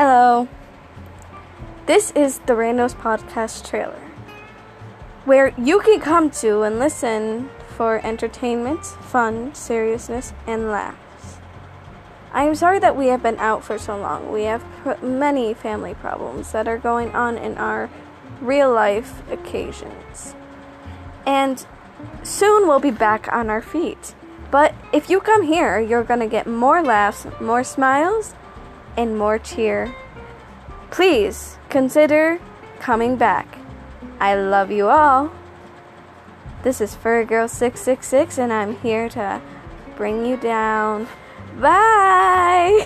Hello. This is the Randos Podcast trailer, where you can come to and listen for entertainment, fun, seriousness, and laughs. I am sorry that we have been out for so long. We have pr- many family problems that are going on in our real life occasions. And soon we'll be back on our feet. But if you come here, you're going to get more laughs, more smiles, and more cheer. Please consider coming back. I love you all. This is Fur Girl 666 and I'm here to bring you down. Bye.